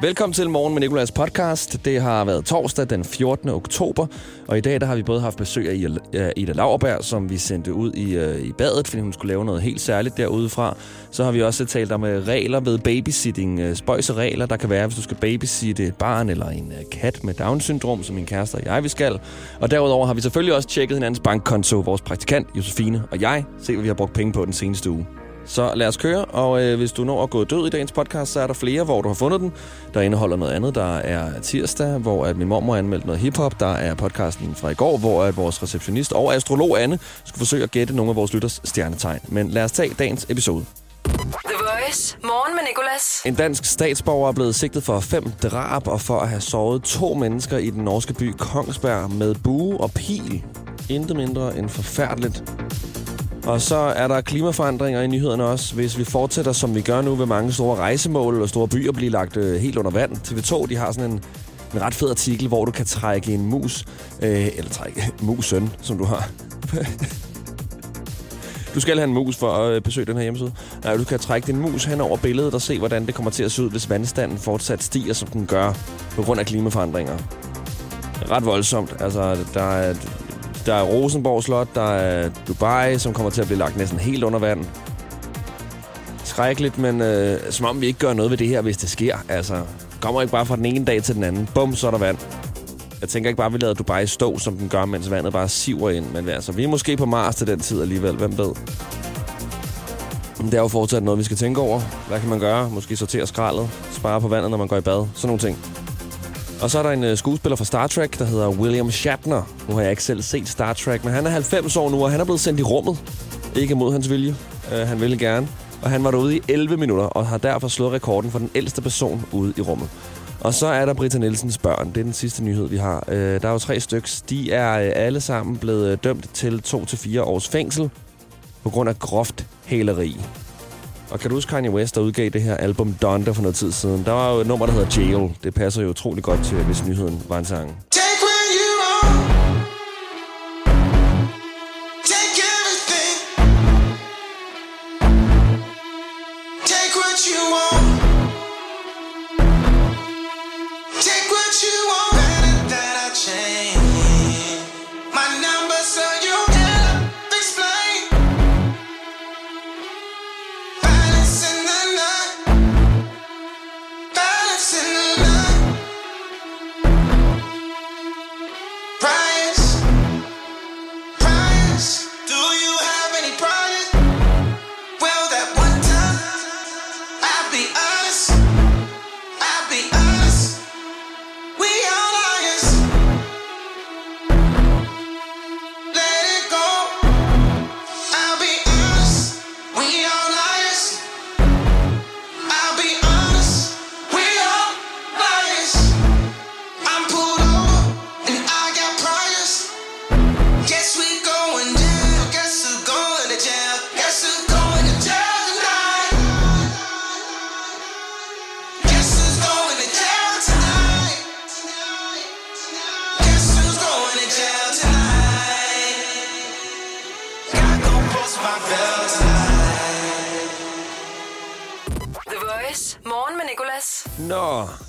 Velkommen til Morgen med Nikolas podcast. Det har været torsdag den 14. oktober, og i dag der har vi både haft besøg af Ida- Ida Lauerberg, som vi sendte ud i, øh, i badet, fordi hun skulle lave noget helt særligt derudefra. Så har vi også talt om øh, regler ved babysitting, øh, spøjse regler, der kan være, hvis du skal babysitte et barn eller en øh, kat med Down-syndrom, som min kæreste og jeg vi skal. Og derudover har vi selvfølgelig også tjekket hinandens bankkonto, vores praktikant Josefine og jeg, se hvad vi har brugt penge på den seneste uge. Så lad os køre, og øh, hvis du når at gå død i dagens podcast, så er der flere, hvor du har fundet den. Der indeholder noget andet, der er tirsdag, hvor at min mormor anmeldte noget hiphop. Der er podcasten fra i går, hvor at vores receptionist og astrolog Anne skulle forsøge at gætte nogle af vores lytters stjernetegn. Men lad os tage dagens episode. The Voice. Morgen med Nicolas. En dansk statsborger er blevet sigtet for fem drab og for at have såret to mennesker i den norske by Kongsberg med bue og pil. Intet mindre end forfærdeligt. Og så er der klimaforandringer i nyhederne også. Hvis vi fortsætter, som vi gør nu, vil mange store rejsemål og store byer blive lagt øh, helt under vand. TV2 de har sådan en, en ret fed artikel, hvor du kan trække en mus, øh, eller trække musen, som du har. Du skal have en mus for at øh, besøge den her hjemmeside. Nej, du kan trække din mus hen over billedet og se, hvordan det kommer til at se ud, hvis vandstanden fortsat stiger, som den gør på grund af klimaforandringer. Ret voldsomt. Altså, der er, der er Rosenborg Slot, der er Dubai, som kommer til at blive lagt næsten helt under vand. Skrækkeligt, men øh, som om vi ikke gør noget ved det her, hvis det sker. Altså, kommer ikke bare fra den ene dag til den anden. Bum, så er der vand. Jeg tænker ikke bare, at vi lader Dubai stå, som den gør, mens vandet bare siver ind. Men altså, vi er måske på Mars til den tid alligevel. Hvem ved? Det er jo fortsat noget, vi skal tænke over. Hvad kan man gøre? Måske sortere skraldet. Spare på vandet, når man går i bad. Sådan nogle ting. Og så er der en øh, skuespiller fra Star Trek, der hedder William Shatner. Nu har jeg ikke selv set Star Trek, men han er 90 år nu, og han er blevet sendt i rummet. Ikke mod hans vilje. Uh, han ville gerne. Og han var derude i 11 minutter, og har derfor slået rekorden for den ældste person ude i rummet. Og så er der Britta Nielsens børn. Det er den sidste nyhed, vi har. Uh, der er jo tre stykker. De er uh, alle sammen blevet uh, dømt til 2-4 års fængsel på grund af groft hæleri. Og kan du huske Kanye West, der udgav det her album Donda for noget tid siden? Der var jo et nummer, der hedder Jail. Det passer jo utrolig godt til, hvis nyheden var en sang. Jail!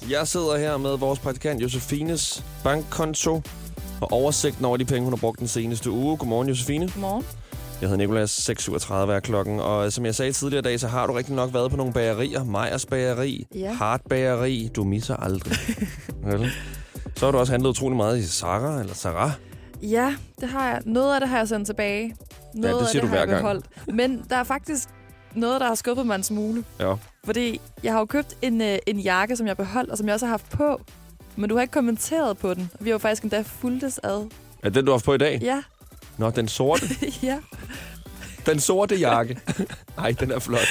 Jeg sidder her med vores praktikant Josefines bankkonto og oversigten over de penge, hun har brugt den seneste uge. Godmorgen, Josefine. Godmorgen. Jeg hedder Nikolas, 6.37 er klokken, og som jeg sagde tidligere i dag, så har du rigtig nok været på nogle bagerier. Meyers bageri, Ja. Hart bageri, du misser aldrig. Så har du også handlet utrolig meget i Sarah, eller Sarah. Ja, det har jeg. Noget af det har jeg sendt tilbage. Noget det siger af det du har jeg hver gang. beholdt. Men der er faktisk noget, der har skuffet mig en smule. Ja. Fordi jeg har jo købt en, øh, en jakke, som jeg beholdt, og som jeg også har haft på. Men du har ikke kommenteret på den. Vi har jo faktisk endda fuldtes ad. Er den, du har haft på i dag? Ja, Nå, den sorte. ja. Den sorte jakke. Nej, den er flot.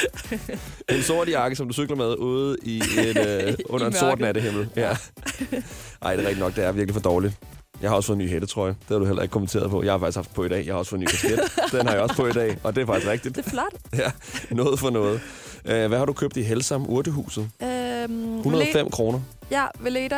Den sorte jakke, som du cykler med ude i et, øh, under I en sort nattehimmel. Ja. Ej, det er rigtigt nok. Det er virkelig for dårligt. Jeg har også fået en ny hættetrøje. Det har du heller ikke kommenteret på. Jeg har faktisk haft på i dag. Jeg har også fået en ny kasket. Den har jeg også på i dag, og det er faktisk rigtigt. Det er flot. Ja, noget for noget. Uh, hvad har du købt i Helsam Urtehuset? Øhm, 105 kroner. Ja, Veleda,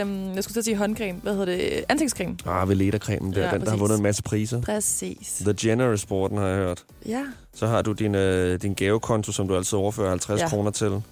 øhm, jeg skulle til at sige håndcreme. Hvad hedder det? Ansigtscreme. Ah, Veleda-cremen der. Ja, den, der har præcis. vundet en masse priser. Præcis. The Generous Sporten har jeg hørt. Ja. Så har du din, øh, din gavekonto, som du altid overfører 50 ja. Ja. kroner til.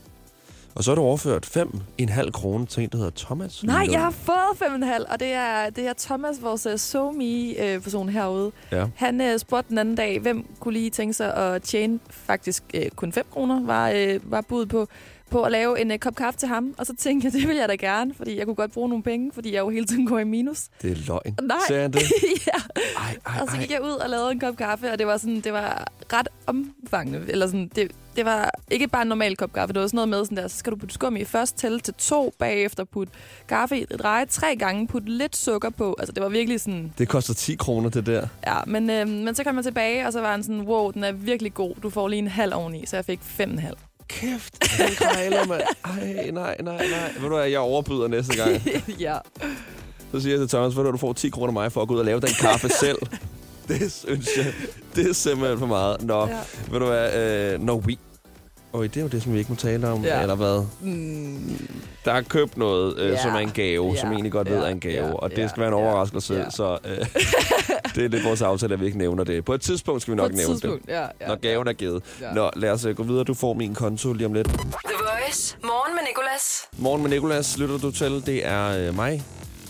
Og så har du overført 5,5 kroner til en, der hedder Thomas. Nej, jeg har fået fem og en halv, og det er, det er Thomas, vores uh, SoMe-person herude. Ja. Han uh, spurgte den anden dag, hvem kunne lige tænke sig at tjene faktisk uh, kun 5 kroner, var, uh, var bud på, på at lave en uh, kop kaffe til ham. Og så tænkte jeg, det vil jeg da gerne, fordi jeg kunne godt bruge nogle penge, fordi jeg jo hele tiden går i minus. Det er løgn. Nej. Sagde han det? ja. Ej, ej, Og så ej. gik jeg ud og lavede en kop kaffe, og det var, sådan, det var ret omfangende. Eller sådan, det, det var ikke bare en normal kop kaffe. Det var sådan noget med, sådan der, så skal du putte skum i først, tælle til to, bagefter putte kaffe i, dreje tre gange, putte lidt sukker på. Altså, det var virkelig sådan, Det koster 10 kroner, det der. ja. Men, øh, men så kom jeg tilbage, og så var han sådan, wow, den er virkelig god. Du får lige en halv oveni, så jeg fik fem en halv. Kæft, den krejler, mand. Ej, nej, nej, nej. Ved du hvad, jeg overbyder næste gang. ja. Så siger jeg til Thomas, ved du, du får 10 kroner af mig for at gå ud og lave den kaffe selv. Det synes jeg, det er simpelthen for meget. Nå, ja. ved du hvad, øh, når we... Og det er jo det, som vi ikke må tale om, ja. Eller hvad? Mm, Der er købt noget, øh, Ja. som er en gave, Ja. som egentlig godt ved Ja. er en gave, Ja. og det Ja. skal være en overraskelse, Ja. så øh, det er lidt vores aftale, at vi ikke nævner det. På et tidspunkt skal vi nok nævne det, ja, ja. når gaven er givet. Ja. Nå, lad os øh, gå videre. Du får min konto lige om lidt. The Voice. Morgen med Nicolas. Morgen med Nikolas lytter du til. Det er øh, mig.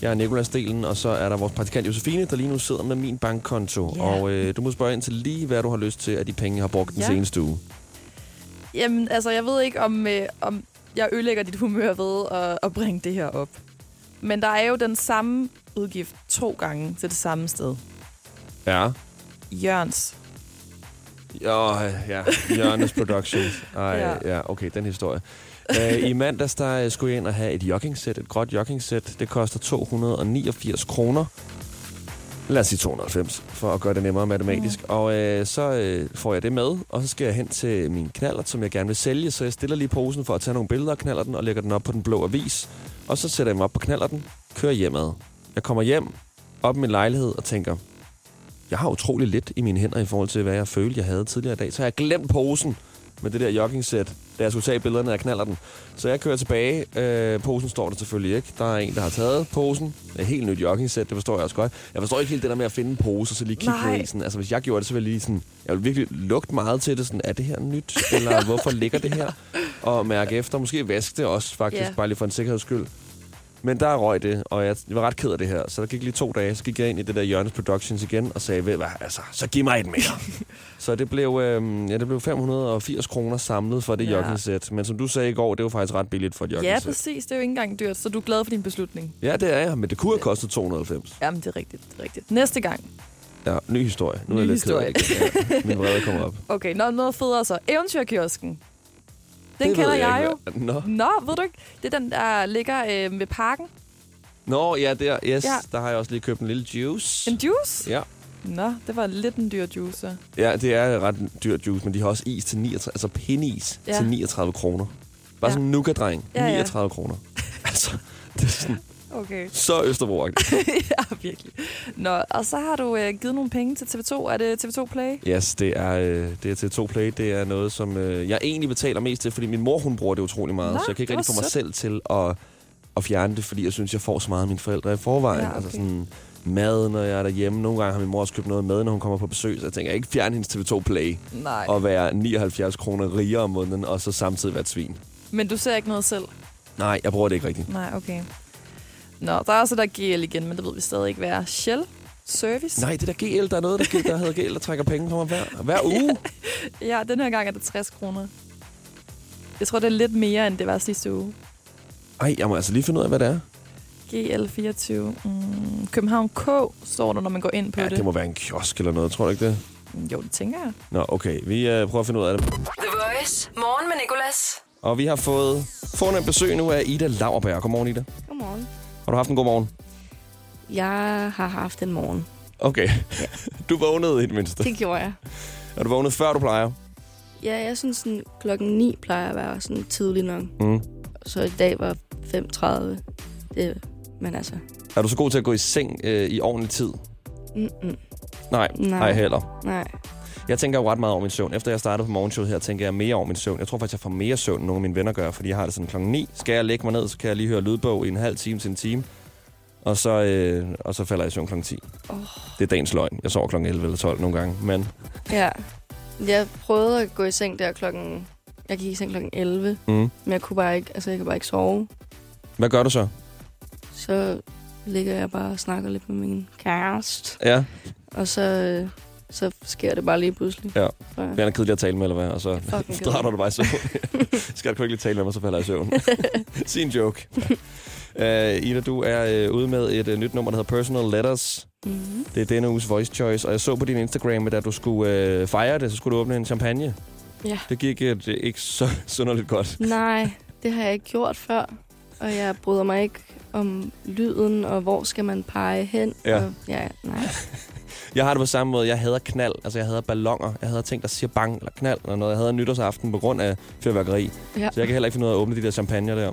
Jeg er Nikolas Delen, og så er der vores praktikant Josefine, der lige nu sidder med min bankkonto. Ja. Og øh, du må spørge ind til lige, hvad du har lyst til af de penge, har brugt den Ja. seneste uge. Jamen, altså, jeg ved ikke, om, øh, om jeg ødelægger dit humør ved at, at bringe det her op. Men der er jo den samme udgift to gange til det samme sted. Ja. Jørgens. Ja, ja. Jørgens Productions. Ej. Ja. ja, okay, den historie. Uh, I mandags, der øh, skulle jeg ind og have et joggingsæt, et gråt joggingsæt. Det koster 289 kroner. Lad os sige 290, for at gøre det nemmere matematisk. Mm. Og øh, så øh, får jeg det med, og så skal jeg hen til min knallert, som jeg gerne vil sælge. Så jeg stiller lige posen for at tage nogle billeder af knallerten og lægger den op på den blå avis. Og så sætter jeg mig op på knallerten, kører hjemad. Jeg kommer hjem, op i min lejlighed og tænker, jeg har utrolig lidt i mine hænder i forhold til, hvad jeg følte, jeg havde tidligere i dag. Så har jeg glemt posen med det der joggingsæt, da jeg skulle tage billederne af knallerten. Så jeg kører tilbage. Øh, posen står der selvfølgelig ikke. Der er en, der har taget posen. Det er et helt nyt joggingsæt, det forstår jeg også godt. Jeg forstår ikke helt det der med at finde en pose, og så lige kigge Nej. ned i sådan. Altså, hvis jeg gjorde det, så ville jeg lige sådan... Jeg ville virkelig lugte meget til det. Sådan, er det her nyt? Eller hvorfor ligger det her? Og mærke efter. Måske vaske det også, faktisk. Ja. Bare lige for en sikkerheds skyld. Men der røg det, og jeg var ret ked af det her. Så der gik lige to dage, så gik jeg ind i det der Jørgens Productions igen, og sagde, ved hvad, altså, så giv mig et mere. så det blev, øh, ja, det blev 580 kroner samlet for det Ja. ja. joggingsæt. Men som du sagde i går, det var faktisk ret billigt for et Ja, joggingsæt. præcis. Det er jo ikke engang dyrt, så du er glad for din beslutning. Ja, det er jeg, men det kunne have kostet 290. Jamen, det er rigtigt. Det er rigtigt. Næste gang. Ja, ny historie. Nu er Ny jeg lidt ked af historie. det. Ja, min vrede kommer op. Okay, nå, noget federe så. Eventyrkiosken. Den det kender jeg, ikke, jo. Nå. Nå, ved du ikke? Det er den, der ligger øh, ved parken. Nå, ja, der, yes, Ja. ja. der har jeg også lige købt en lille juice. En juice? Ja. Nå, det var lidt en dyr juice. så. ja, det er ret dyr juice, men de har også is til 39, altså pindis Ja. ja. til 39 kroner. Bare Ja. sådan en nougat-dreng. Ja, ja. 39 kroner. altså, det er sådan Okay. så østerbro ja, virkelig. Nå, og så har du øh, givet nogle penge til TV2. Er det TV2 Play? Yes, det er, øh, det er til 2 Play. Det er noget, som øh, jeg egentlig betaler mest til, fordi min mor, hun bruger det utrolig meget. Nå, så jeg kan ikke rigtig få mig sødt. selv til at, at fjerne det, fordi jeg synes, jeg får så meget af mine forældre i forvejen. Ja, okay. Altså sådan mad, når jeg er derhjemme. Nogle gange har min mor også købt noget med, når hun kommer på besøg. Så jeg tænker, jeg ikke fjerne hendes TV2 Play Nej. og være 79 kroner rigere om måneden, og så samtidig være et svin. Men du ser ikke noget selv? Nej, jeg bruger det ikke rigtigt. Nej, okay. Nå, der er også der GL igen, men det ved vi stadig ikke, hvad er. Shell Service? Nej, det der GL, der er noget, der, der hedder GL, der trækker penge fra mig hver, hver uge. Ja, den her gang er det 60 kroner. Jeg tror, det er lidt mere, end det var sidste uge. Ej, jeg må altså lige finde ud af, hvad det er. GL24. Mm, København K står der, når man går ind på Ja, det. det må være en kiosk eller noget, tror du ikke det? Jo, det tænker jeg. Nå, okay. Vi øh, prøver at finde ud af det. The Voice. Morgen med Nicolas. Og vi har fået fornemt besøg nu af Ida Lauerberg. Godmorgen, Ida. Godmorgen. Har du haft en god morgen? Jeg har haft en morgen. Okay. Du vågnede i det mindste. Det gjorde jeg. Er du vågnet før du plejer? Ja, jeg synes, sådan, klokken 9 plejer at være sådan tidlig nok. Mm. Så i dag var 5.30. Det, men altså, Er du så god til at gå i seng øh, i ordentlig tid? mm-mm, Nej, Nej. nej heller. nej. Jeg tænker jo ret meget over min søvn. Efter jeg startede på morgenshowet her, tænker jeg mere over min søvn. Jeg tror faktisk, jeg får mere søvn, end nogle af mine venner gør, fordi jeg har det sådan klokken 9. Skal jeg lægge mig ned, så kan jeg lige høre lydbog i en halv time til en time. Og så, øh, og så falder jeg i søvn klokken 10. Oh. Det er dagens løgn. Jeg sover klokken 11 eller 12 nogle gange. Men Ja. Jeg prøvede at gå i seng der klokken Jeg gik i seng klokken 11, Mm. men jeg kunne bare ikke, altså jeg kan bare ikke sove. Hvad gør du så? Så ligger jeg bare og snakker lidt med min kæreste. Ja, Og så, øh, så sker det bare lige pludselig. Ja. Så, det er kedelig at tale med, eller hvad? Og så drætter du bare i søvn. Skal du ikke lige tale med mig, så falder jeg i søvn. Sig en joke. Uh, Ida, du er uh, ude med et uh, nyt nummer, der hedder Personal Letters. mm-hmm. Det er denne uges voice choice, og jeg så på din Instagram, at da du skulle uh, fejre det, så skulle du åbne en champagne. Ja. Det gik uh, det ikke så synderligt godt. Nej, det har jeg ikke gjort før. Og jeg bryder mig ikke om lyden, og hvor skal man pege hen. Ja. Og, ja, nej. Jeg har det på samme måde. Jeg hader knald. Altså, jeg hader ballonger. Jeg hader ting, der siger bang eller knald eller noget. Jeg hader nytårsaften på grund af fyrværkeri. Ja. Så jeg kan heller ikke finde ud af at åbne de der champagne der.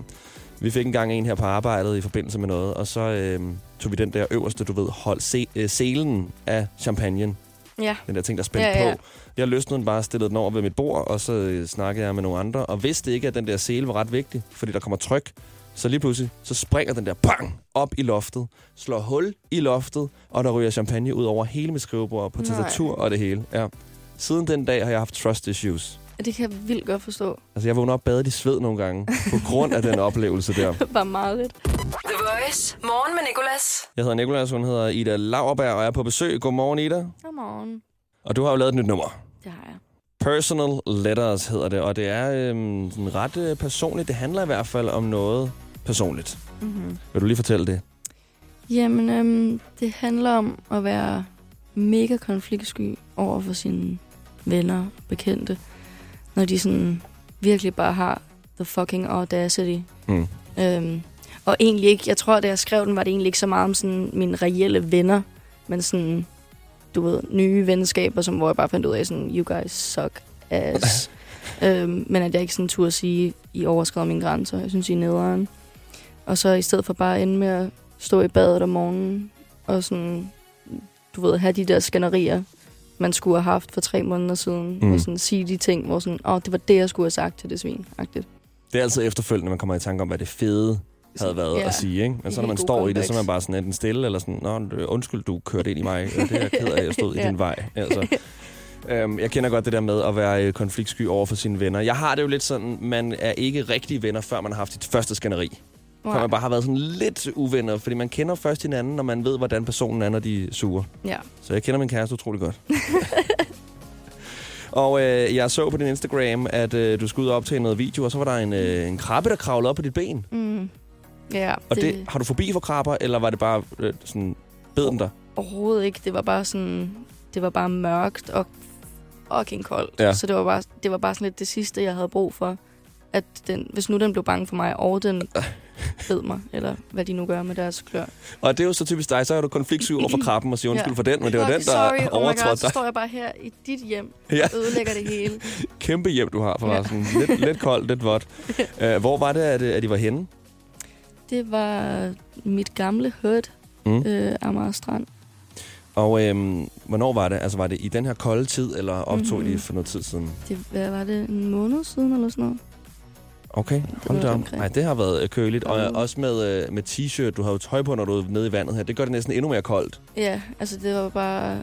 Vi fik engang en her på arbejdet i forbindelse med noget, og så øh, tog vi den der øverste, du ved, hold se, øh, selen af champagnen. Ja. Den der ting, der er spændt Ja, ja. på. Jeg løsnede den bare, stillede den over ved mit bord, og så øh, snakkede jeg med nogle andre, og vidste ikke, at den der sele var ret vigtig, fordi der kommer tryk. Så lige pludselig, så springer den der bang op i loftet, slår hul i loftet, og der ryger champagne ud over hele mit skrivebord, på tastatur og det hele. Ja. Siden den dag har jeg haft trust issues. Det kan jeg vildt godt forstå. Altså, jeg vågner op badet i sved nogle gange, på grund af den oplevelse der. bare meget lidt. The Voice. Morgen med Nicolas. Jeg hedder Nikolas, hun hedder Ida Lauerberg, og jeg er på besøg. Godmorgen, Ida. Godmorgen. Og du har jo lavet et nyt nummer. Det har jeg. Personal Letters hedder det, og det er øhm, ret øh, personligt. Det handler i hvert fald om noget personligt. Mm-hmm. Vil du lige fortælle det? Jamen, øhm, det handler om at være mega konfliktsky over for sine venner og bekendte, når de sådan virkelig bare har the fucking audacity. Mm. Øhm, og egentlig ikke, jeg tror, da jeg skrev den, var det egentlig ikke så meget om sådan mine reelle venner, men sådan, du ved, nye venskaber, som, hvor jeg bare fandt ud af sådan, you guys suck ass. øhm, men at jeg ikke sådan turde sige, I overskred mine grænser. Jeg synes, I er nederen. Og så i stedet for bare ende med at stå i badet om morgenen, og sådan, du ved, have de der skænderier, man skulle have haft for tre måneder siden, mm. og sådan sige de ting, hvor sådan, åh, oh, det var det, jeg skulle have sagt til det svin, agtigt. Det er altid efterfølgende, man kommer i tanke om, hvad det fede havde været Ja. at sige. Ikke? Men så når Helt man står i det, så er man bare sådan enten stille, eller sådan, Nå, undskyld, du kørte ind i mig. Ja, Det er jeg ked af, jeg stod i Ja. din vej. Altså. Øhm, jeg kender godt det der med at være øh, konfliktsky over for sine venner. Jeg har det jo lidt sådan, man er ikke rigtige venner, før man har haft sit første skænderi. Før man bare har været sådan lidt uvenner, fordi man kender først hinanden, når man ved, hvordan personen er, når de er sure. Ja. Så jeg kender min kæreste utrolig godt. og øh, jeg så på din Instagram, at øh, du skulle ud og optage noget video, og så var der en, øh, en krabbe, der kravlede op på dit ben. Mm. Ja, Og det, det har du forbi for krabber, eller var det bare øh, sådan, bed den der? overhovedet ikke. Det var bare sådan, det var bare mørkt og fucking koldt. Ja. Så det var, bare, det var bare sådan lidt det sidste, jeg havde brug for. At den, hvis nu den blev bange for mig, og den bed mig, eller hvad de nu gør med deres klør. Og det er jo så typisk dig, så er du konfliktsky over for krabben og siger undskyld Ja. for den, men det var den, der sorry, oh God, overtrådte så dig. står jeg bare her i dit hjem Ja. og ødelægger det hele. Kæmpe hjem, du har for Ja. sådan lidt, lidt koldt, lidt vådt. Uh, hvor var det, at, at I var henne? Det var mit gamle hood, Mm. øh, Amager Strand. Og øhm, hvornår var det? Altså var det i den her kolde tid, eller optog mm-hmm. I Mhm. for noget tid siden? Det, hvad var det, en måned siden eller sådan noget? Okay, var op. omkring. Nej, det har været øh, køligt. Og Mm. også med, øh, med t-shirt. Du har jo tøj på, når du er nede i vandet her. Det gør det næsten endnu mere koldt. Ja, altså det var bare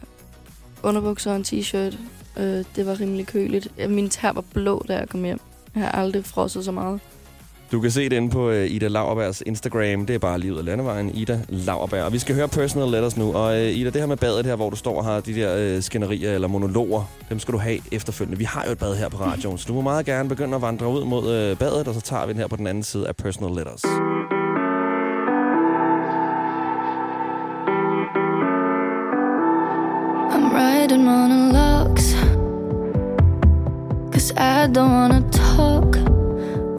underbukser og en t-shirt. Øh, det var rimelig køligt. Min tær var blå, da jeg kom hjem. Jeg har aldrig frosset så meget. Du kan se det inde på øh, Ida Lauerbergs Instagram. Det er bare livet af landevejen, Ida Lauerberg. Og vi skal høre Personal Letters nu. Og øh, Ida, det her med badet her, hvor du står og har de der øh, skænderier eller monologer, dem skal du have efterfølgende. Vi har jo et bad her på radioen, så du må meget gerne begynde at vandre ud mod øh, badet, og så tager vi den her på den anden side af Personal Letters. I'm writing monologues. Cause I don't wanna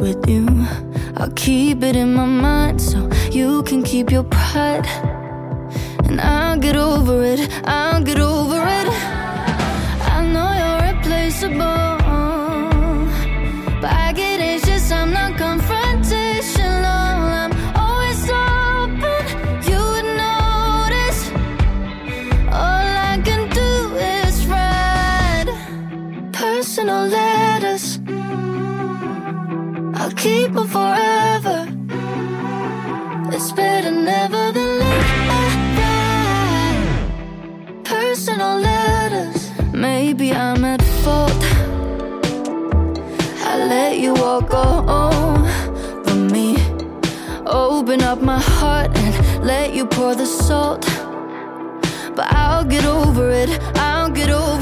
with you. I'll keep it in my mind so you can keep your pride. And I'll get over it, I'll get over it. I know you're replaceable. keep her forever. It's better never than later. Personal letters. Maybe I'm at fault. I let you walk on from me. Open up my heart and let you pour the salt. But I'll get over it. I'll get over. it.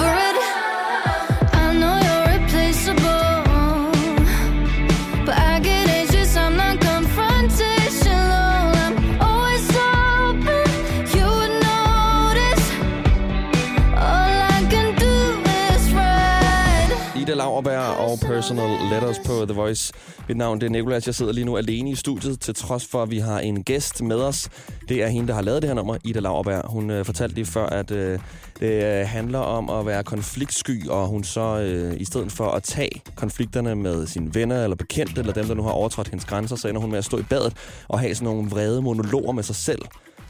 Og Personal Letters på The Voice. Mit navn det er Nicolas. Jeg sidder lige nu alene i studiet, til trods for, at vi har en gæst med os. Det er hende, der har lavet det her nummer, Ida Lauerberg. Hun øh, fortalte lige før, at øh, det øh, handler om at være konfliktsky, og hun så øh, i stedet for at tage konflikterne med sine venner eller bekendte, eller dem, der nu har overtrådt hendes grænser, så ender hun med at stå i badet og have sådan nogle vrede monologer med sig selv,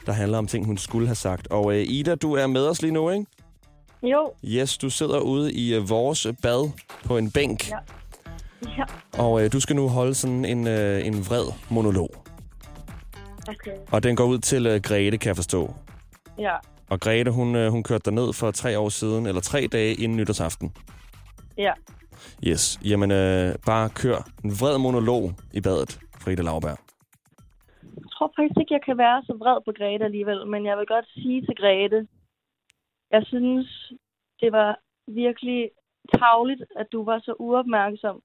der handler om ting, hun skulle have sagt. Og øh, Ida, du er med os lige nu, ikke? Jo, Yes, du sidder ude i øh, vores bad på en bænk. Ja. ja. Og øh, du skal nu holde sådan en, øh, en vred monolog. Okay. Og den går ud til øh, Grete, kan jeg forstå. Ja, Og Grete, hun, øh, hun kørte ned for tre år siden, eller tre dage inden nytårsaften. ja. Yes. Jamen, øh, bare kør en vred monolog i badet, Frida Lauberg. Jeg tror faktisk ikke, jeg kan være så vred på Grete alligevel, men jeg vil godt sige til Grete, jeg synes, det var virkelig tavligt, at du var så uopmærksom,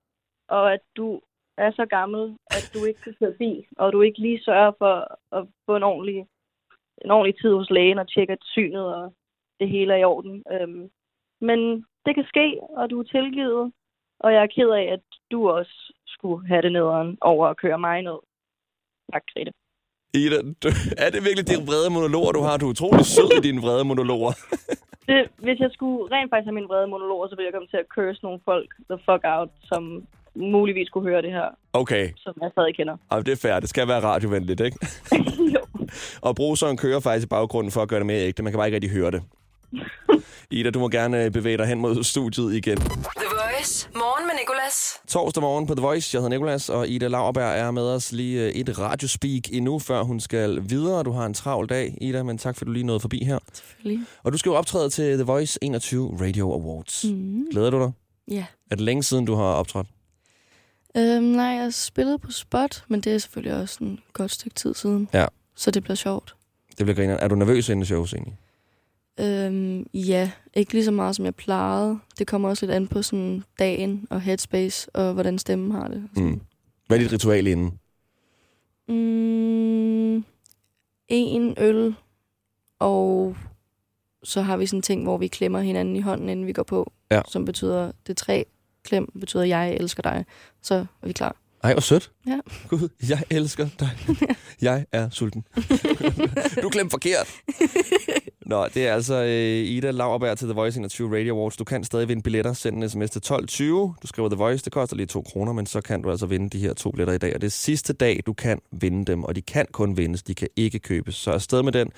og at du er så gammel, at du ikke kan køre bil, og du ikke lige sørger for at få en ordentlig, en ordentlig tid hos lægen og tjekke synet, og det hele er i orden. Øhm, men det kan ske, og du er tilgivet, og jeg er ked af, at du også skulle have det nederen over at køre mig ned. Tak, Grete. Ida, du, er det virkelig de vrede monologer, du har? Du er utrolig sød i dine vrede monologer. Det, hvis jeg skulle rent faktisk have mine vrede monologer, så ville jeg komme til at curse nogle folk the fuck out, som muligvis kunne høre det her, Okay, som jeg stadig kender. og det er fair. Det skal være radiovenligt, ikke? jo. Og bruseren kører faktisk i baggrunden for at gøre det mere ægte. Man kan bare ikke rigtig høre det. Ida, du må gerne øh, bevæge dig hen mod studiet igen. The Voice. Morgen med Nicolas. Torsdag morgen på The Voice. Jeg hedder Nikolas, og Ida Lauerberg er med os lige øh, et radiospeak endnu, før hun skal videre. Du har en travl dag, Ida, men tak for, at du lige nåede forbi her. Selvfølgelig. Og du skal jo optræde til The Voice 21 Radio Awards. Mm. Glæder du dig? Ja. Er det længe siden, du har optrådt? Øhm, nej, jeg spillede på spot, men det er selvfølgelig også en godt stykke tid siden. Ja. Så det bliver sjovt. Det bliver griner. Er du nervøs inden shows egentlig? Øhm, ja, ikke lige så meget, som jeg plejede. Det kommer også lidt an på sådan dagen og headspace, og hvordan stemmen har det. Mm. Hvad er dit ritual inden? Mm, en øl, og så har vi sådan en ting, hvor vi klemmer hinanden i hånden, inden vi går på. Ja. Som betyder, det tre klem betyder, jeg elsker dig. Så er vi klar. Ej, hvor sødt. Ja. Gud, jeg elsker dig. jeg er sulten. du glemte forkert. Nå, det er altså øh, Ida Lauerberg til The Voice 21 Radio Awards. Du kan stadig vinde billetter. Send en sms til 1220. Du skriver The Voice. Det koster lige to kroner, men så kan du altså vinde de her to billetter i dag. Og det er sidste dag, du kan vinde dem. Og de kan kun vindes. De kan ikke købes. Så afsted med den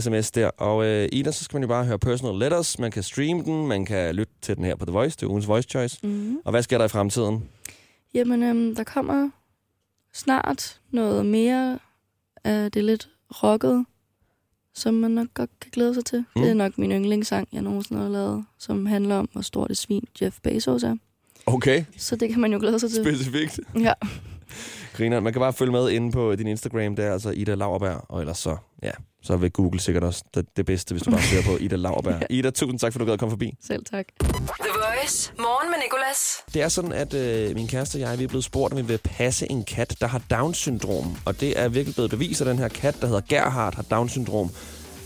sms der. Og øh, Ida, så skal man jo bare høre Personal Letters. Man kan streame den. Man kan lytte til den her på The Voice. Det er ugens Voice Choice. Mm. Og hvad sker der i fremtiden? Jamen, øhm, der kommer snart noget mere af det lidt rocket, som man nok godt kan glæde sig til. Mm. Det er nok min yndlingssang, jeg nogensinde har lavet, som handler om, hvor stort et svin Jeff Bezos er. Okay, Så det kan man jo glæde sig til. specifikt. Ja. Griner. Man kan bare følge med inde på din Instagram, der er altså Ida Lauerberg, og ellers så, ja, så vil Google sikkert også det, det bedste, hvis du bare søger på Ida Lauerberg. Ida, tusind tak, for du gad at komme forbi. Selv tak. The Voice. Morgen med Nicolas. Det er sådan, at øh, min kæreste og jeg vi er blevet spurgt, om vi vil passe en kat, der har Down-syndrom. Og det er virkelig blevet bevist, at den her kat, der hedder Gerhard, har Down-syndrom.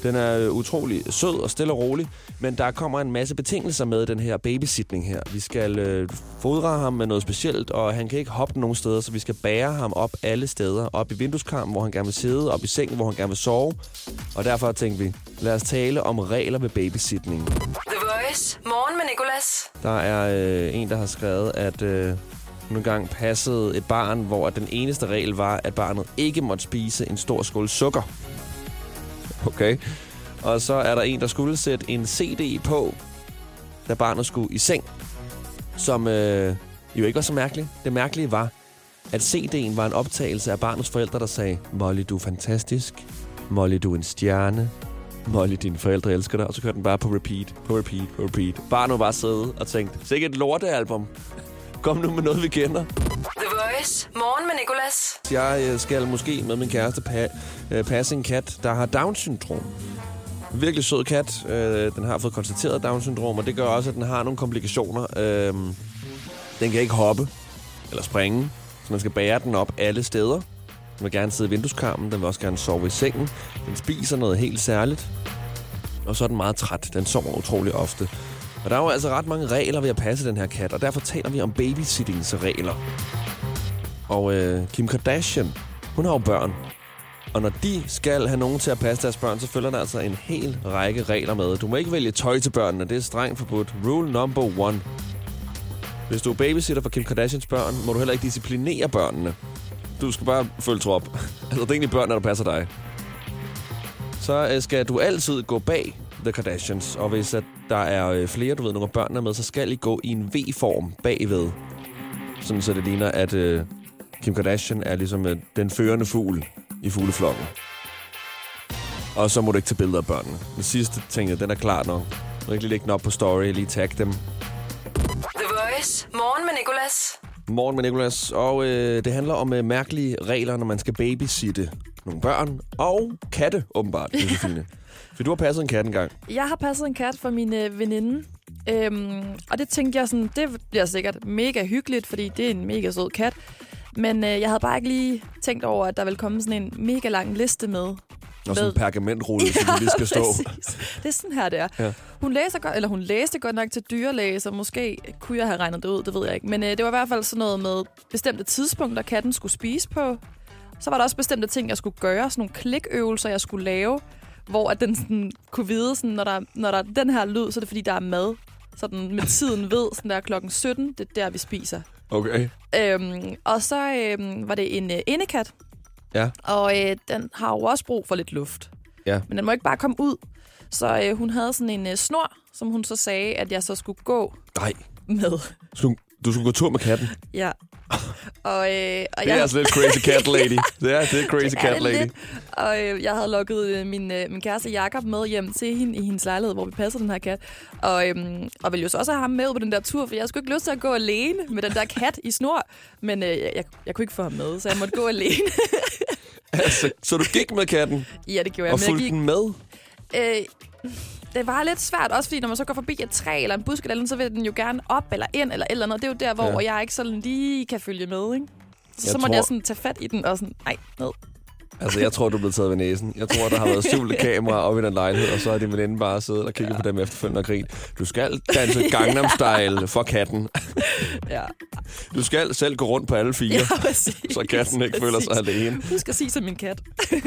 Den er øh, utrolig sød og stille og rolig, men der kommer en masse betingelser med den her babysitning her. Vi skal øh, fodre ham med noget specielt, og han kan ikke hoppe nogen steder, så vi skal bære ham op alle steder. Op i vindueskarmen, hvor han gerne vil sidde, op i sengen, hvor han gerne vil sove. Og derfor tænkte vi, lad os tale om regler ved babysitning. The Voice. Morgen med Nicolas. Der er øh, en, der har skrevet, at øh, hun engang passede et barn, hvor den eneste regel var, at barnet ikke måtte spise en stor skål sukker. Okay. Og så er der en, der skulle sætte en CD på, da barnet skulle i seng, som øh, jo ikke var så mærkeligt. Det mærkelige var, at CD'en var en optagelse af barnets forældre, der sagde, Molly, du er fantastisk. Molly, du er en stjerne. Molly, dine forældre elsker dig. Og så kørte den bare på repeat, på repeat, på repeat. Barnet var bare og tænkte, sikkert et lortealbum. Kom nu med noget, vi kender. Voice. Morgen med Nicolas. Jeg øh, skal måske med min kæreste pa- øh, passe en kat, der har Down-syndrom. Virkelig sød kat. Øh, den har fået konstateret Down-syndrom, og det gør også, at den har nogle komplikationer. Øhm, den kan ikke hoppe eller springe, så man skal bære den op alle steder. Den vil gerne sidde i vindueskarmen, den vil også gerne sove i sengen. Den spiser noget helt særligt. Og så er den meget træt. Den sover utrolig ofte. Og der er jo altså ret mange regler ved at passe den her kat, og derfor taler vi om babysittingsregler. Og øh, Kim Kardashian, hun har jo børn. Og når de skal have nogen til at passe deres børn, så følger der altså en hel række regler med. Du må ikke vælge tøj til børnene, det er strengt forbudt. Rule number one. Hvis du er babysitter for Kim Kardashians børn, må du heller ikke disciplinere børnene. Du skal bare følge trop. altså, det er egentlig børnene, der passer dig. Så øh, skal du altid gå bag The Kardashians. Og hvis at der er øh, flere, du ved, nogle af børnene er med, så skal I gå i en V-form bagved. Sådan så det ligner, at øh, Kim Kardashian er ligesom øh, den førende fugl i fugleflokken. Og så må du ikke tage billeder af børnene. Den sidste ting, den er klar nok. Du må ikke lige lægge den op på story, lige tag dem. The Voice. Morgen med Nicolas. Morgen med Nicolas, og øh, det handler om øh, mærkelige regler, når man skal babysitte nogle børn og katte, åbenbart, Josefine. For du har passet en kat engang. Jeg har passet en kat for min øh, veninde. Øhm, og det tænkte jeg sådan, det bliver sikkert mega hyggeligt, fordi det er en mega sød kat. Men øh, jeg havde bare ikke lige tænkt over, at der ville komme sådan en mega lang liste med. Og sådan en pergamentrulle, som du lige skal stå. præcis. Det er sådan her, det er. Ja. Ja. Hun, læser godt, eller hun læste godt nok til dyrlæge, så måske kunne jeg have regnet det ud, det ved jeg ikke. Men øh, det var i hvert fald sådan noget med bestemte tidspunkter, katten skulle spise på. Så var der også bestemte ting, jeg skulle gøre, sådan nogle klikøvelser, jeg skulle lave, hvor at den sådan, kunne vide, sådan, når, der, når der er den her lyd, så er det fordi, der er mad. Så den med tiden ved, sådan der klokken 17, det er der, vi spiser. Okay. Øhm, og så øhm, var det en øh, indekat, Ja. og øh, den har jo også brug for lidt luft. Ja. Men den må ikke bare komme ud. Så øh, hun havde sådan en øh, snor, som hun så sagde, at jeg så skulle gå Nej. med. Du, du skulle gå tur med katten. Ja. Og, øh, og Det er altså lidt crazy cat lady. Det er, det er crazy Det er cat lady. lidt. Og øh, jeg havde lukket øh, min, øh, min kæreste Jakob med hjem til hende i hendes lejlighed, hvor vi passer den her kat. Og, øhm, og ville jo så også have ham med ud på den der tur, for jeg skulle ikke lyst til at gå alene med den der kat i snor. Men øh, jeg, jeg kunne ikke få ham med, så jeg måtte gå alene. Altså, så du gik med katten ja, det gjorde jeg. og Men jeg fulgte gik, den med? øh, det var lidt svært, også fordi når man så går forbi et træ eller en busk eller andet, så vil den jo gerne op eller ind eller et eller andet. Det er jo der, hvor Ja. jeg ikke sådan lige kan følge med, ikke? Så, Jeg så måtte tror- jeg sådan tage fat i den og sådan, nej, ned. Altså, jeg tror, du er blevet taget ved næsen. Jeg tror, der har været skjulte kameraer oppe i den lejlighed, og så har din veninde bare siddet og kigget ja. på dem efterfølgende og grint. Du skal danse Gangnam Style for katten. Ja, Du skal selv gå rundt på alle fire, ja præcis. så katten ikke føler sig alene. Husk at sige som min kat.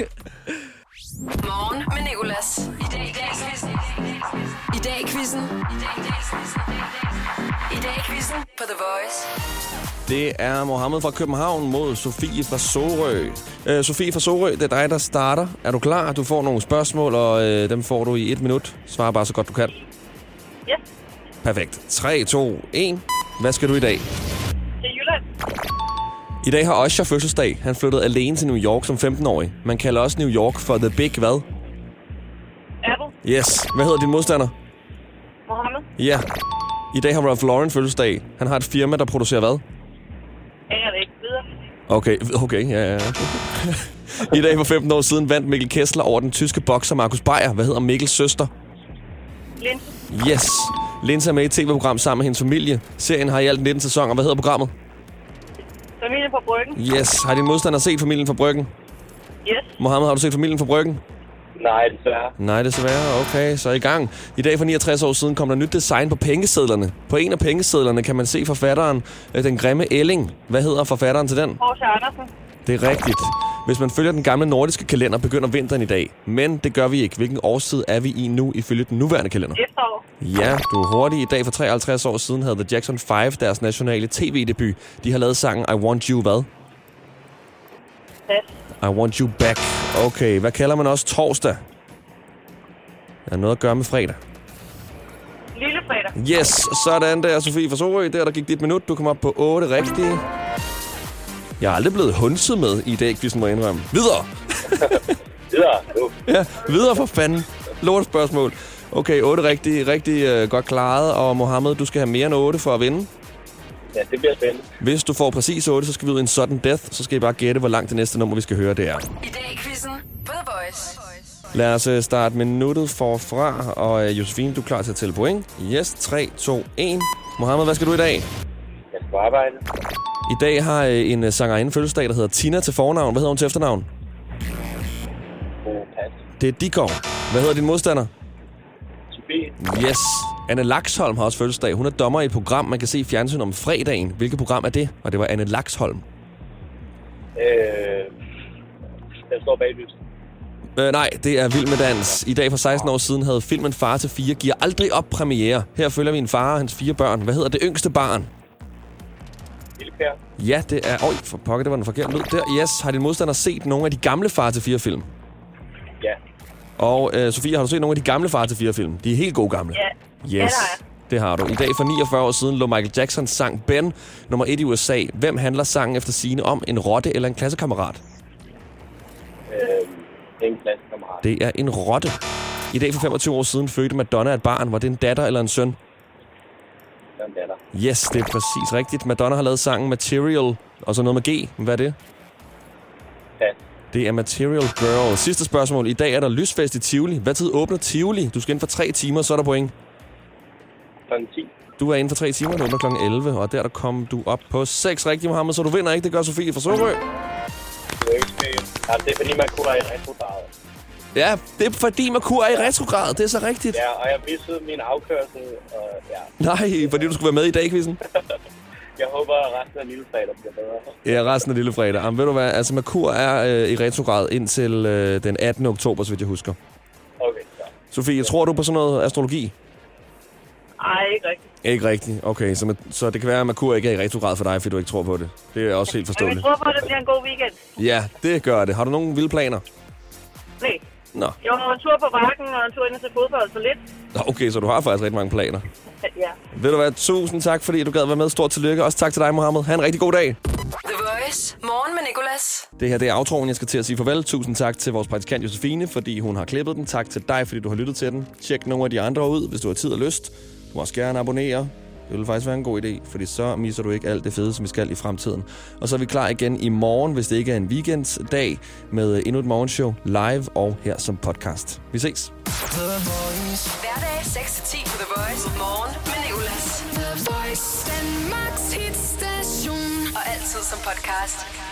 Morgen med Nicolas. I dag i dag quizzen. I dag i quizzen. I dag i dag I dag i quizzen på The Voice. Det er Mohammed fra København mod Sofie fra Sorø. Øh, Sofie fra Sorø, det er dig, der starter. Er du klar? Du får nogle spørgsmål, og øh, dem får du i et minut. Svar bare så godt du kan. Ja. Perfekt. 3, 2, 1. Hvad skal du i dag? Til Jylland. I dag har Usher fødselsdag. Han flyttede alene til New York som 15-årig. Man kalder også New York for The Big hvad? Apple. Yes. Hvad hedder din modstander? Mohammed. Ja. I dag har Ralph Lauren fødselsdag. Han har et firma, der producerer hvad? Det ikke videre. Okay, okay, ja, ja. I dag for 15 år siden vandt Mikkel Kessler over den tyske bokser Markus Beyer. Hvad hedder Mikkels søster? Linse. Yes. Linse er med i et tv-program sammen med hendes familie. Serien har i alt 19 sæsoner. Hvad hedder programmet? Familien på Bryggen. Yes. Har din modstander set Familien fra Bryggen? Yes. Mohammed, har du set Familien fra Bryggen? Nej, desværre. Nej, desværre. Okay, så er i gang. I dag for 69 år siden kom der nyt design på pengesedlerne. På en af pengesedlerne kan man se forfatteren, øh, den grimme Elling. Hvad hedder forfatteren til den? H.C. Andersen. Det er rigtigt. Hvis man følger den gamle nordiske kalender, begynder vinteren i dag. Men det gør vi ikke. Hvilken årstid er vi i nu, ifølge den nuværende kalender? Efterår. Ja, du er hurtig. I dag for 53 år siden havde The Jackson 5 deres nationale tv-debut. De har lavet sangen I Want You hvad? Pas. I Want You Back. Okay, hvad kalder man også torsdag? Der er noget at gøre med fredag. Lille fredag. Yes, sådan der, Sofie fra Sorø. Der, der gik dit minut. Du kom op på 8 rigtige. Jeg er aldrig blevet hunset med i dag, hvis må indrømme. Videre! Videre. Nu. Ja, videre for fanden. Lort spørgsmål. Okay, 8 rigtig, rigtig uh, godt klaret. Og Mohammed, du skal have mere end 8 for at vinde. Ja, det bliver spændende. Hvis du får præcis 8, så skal vi ud i en sudden death. Så skal I bare gætte, hvor langt det næste nummer, vi skal høre, det er. I dag i quizzen på The Voice. Lad os øh, starte minuttet forfra. Og øh, Josefine, du er klar til at tælle point. Yes, 3, 2, 1. Mohammed, hvad skal du i dag? Jeg skal på arbejde. I dag har øh, en øh, sangerinde fødselsdag, der hedder Tina til fornavn. Hvad hedder hun til efternavn? Det er Dikov. Hvad hedder din modstander? Sofie. Yes. Anne Laksholm har også fødselsdag. Hun er dommer i et program, man kan se i fjernsyn om fredagen. Hvilket program er det? Og det var Anne Laksholm. Øh, den står bag lyset. Øh, nej, det er Vild med Dans. I dag for 16 år siden havde filmen Far til 4 giver aldrig op premiere. Her følger vi en far og hans fire børn. Hvad hedder det yngste barn? Per. Ja, det er... Oj, for pokker, det var den forkerte lyd. Der, yes. Har din modstander set nogle af de gamle Far til 4 film? Ja. Og øh, Sofie, har du set nogle af de gamle Far til 4 film? De er helt gode gamle. Ja. Yes. Ja, det har jeg. Det har du. I dag for 49 år siden lå Michael Jacksons sang Ben nummer 1 i USA. Hvem handler sangen efter sine om? En rotte eller en klassekammerat? Øh, en klassekammerat. Det er en rotte. I dag for 25 år siden fødte Madonna et barn. Var det en datter eller en søn? Den datter. Yes, det er præcis rigtigt. Madonna har lavet sangen Material, og så noget med G. Hvad er det? Pas. Det er Material Girl. Sidste spørgsmål. I dag er der lysfest i Tivoli. Hvad tid åbner Tivoli? Du skal ind for tre timer, så er der point. Klokken 10. Du er inden for tre timer, det åbner kl. 11, og der, der kom du op på 6 rigtige, Mohammed, så du vinder ikke. Det gør Sofie fra Sorø. Ja, det er fordi, man kunne retrograd. Ja, det er fordi Merkur er i retrograd. Det er så rigtigt. Ja, og jeg missede min afkørsel. Og ja, Nej, fordi du skulle være med i dag, quizzen. jeg håber, at resten af lille fredag bliver bedre. Ja, resten af lille fredag. Jamen, ved du hvad? Altså, Merkur er øh, i retrograd indtil øh, den 18. oktober, så vidt jeg husker. Okay, så. Sofie, tror du på sådan noget astrologi? Ej, ikke rigtigt. Ikke rigtigt. Okay, så, så det kan være, at Merkur ikke er i retrograd for dig, fordi du ikke tror på det. Det er også helt Men jeg forståeligt. tror på, at det bliver en god weekend. Ja, det gør det. Har du nogle vilde planer? Nej. Nå, Jeg var en tur på bakken og en tur ind til fodbold så lidt. Nå, okay, så du har faktisk rigtig mange planer. Ja. Ved du hvad? Tusind tak, fordi du gad være med. Stort tillykke. Også tak til dig, Mohammed. Ha' en rigtig god dag. The Voice. Morgen med Nicolas. Det her det er outroen, jeg skal til at sige farvel. Tusind tak til vores praktikant Josefine, fordi hun har klippet den. Tak til dig, fordi du har lyttet til den. Tjek nogle af de andre ud, hvis du har tid og lyst. Du må også gerne abonnere. Det vil faktisk være en god idé, fordi så misser du ikke alt det fede, som vi skal i fremtiden. Og så er vi klar igen i morgen, hvis det ikke er en weekenddag, med endnu et morgenshow live og her som podcast. Vi ses. Hverdag 6-10 på The Voice. Morgen med Nicolas. The Voice, Danmarks hitstation. Og altid som podcast.